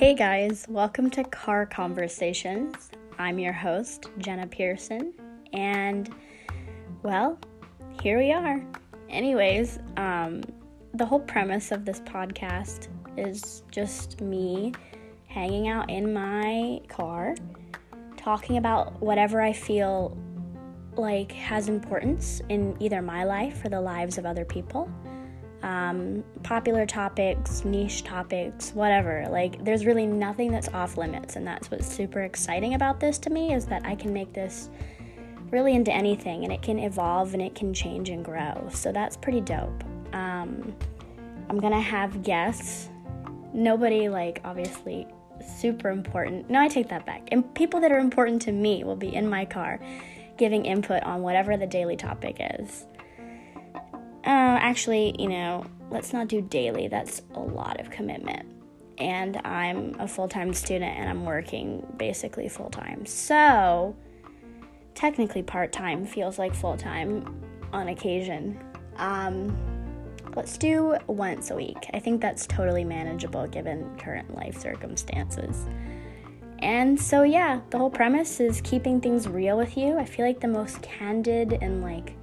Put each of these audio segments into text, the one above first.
Hey guys, welcome to Car Conversations. I'm your host, Jenna Pearson, and well, here we are. Anyways, um, the whole premise of this podcast is just me hanging out in my car, talking about whatever I feel like has importance in either my life or the lives of other people um, popular topics, niche topics, whatever. Like, there's really nothing that's off limits, and that's what's super exciting about this to me is that I can make this really into anything, and it can evolve and it can change and grow. So that's pretty dope. Um, I'm gonna have guests. Nobody like obviously super important. No, I take that back. And people that are important to me will be in my car, giving input on whatever the daily topic is. Uh, actually, you know, let's not do daily. That's a lot of commitment. And I'm a full time student and I'm working basically full time. So, technically, part time feels like full time on occasion. Um, let's do once a week. I think that's totally manageable given current life circumstances. And so, yeah, the whole premise is keeping things real with you. I feel like the most candid and like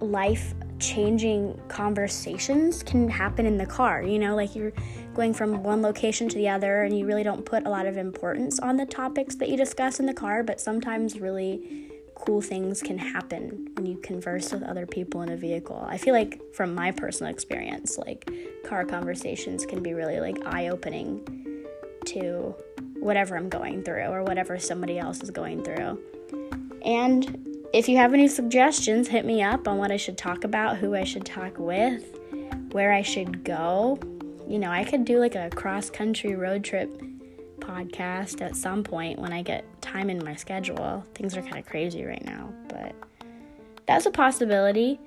life changing conversations can happen in the car. You know, like you're going from one location to the other and you really don't put a lot of importance on the topics that you discuss in the car, but sometimes really cool things can happen when you converse with other people in a vehicle. I feel like from my personal experience, like car conversations can be really like eye-opening to whatever I'm going through or whatever somebody else is going through. And if you have any suggestions, hit me up on what I should talk about, who I should talk with, where I should go. You know, I could do like a cross country road trip podcast at some point when I get time in my schedule. Things are kind of crazy right now, but that's a possibility.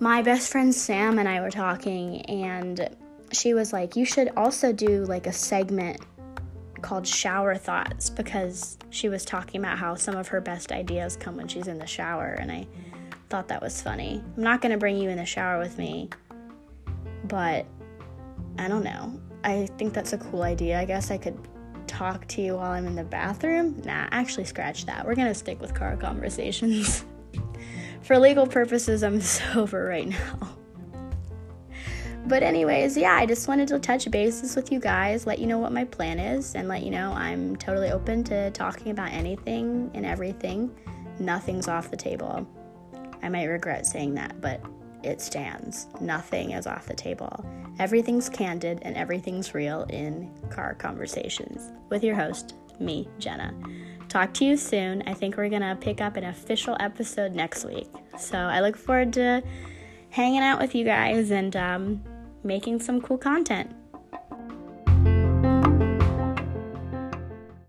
My best friend Sam and I were talking, and she was like, You should also do like a segment called Shower Thoughts because she was talking about how some of her best ideas come when she's in the shower, and I thought that was funny. I'm not going to bring you in the shower with me, but I don't know. I think that's a cool idea. I guess I could talk to you while I'm in the bathroom. Nah, actually, scratch that. We're going to stick with car conversations. For legal purposes, I'm sober right now. But, anyways, yeah, I just wanted to touch bases with you guys, let you know what my plan is, and let you know I'm totally open to talking about anything and everything. Nothing's off the table. I might regret saying that, but it stands. Nothing is off the table. Everything's candid and everything's real in car conversations with your host, me, Jenna. Talk to you soon. I think we're going to pick up an official episode next week. So I look forward to hanging out with you guys and um, making some cool content.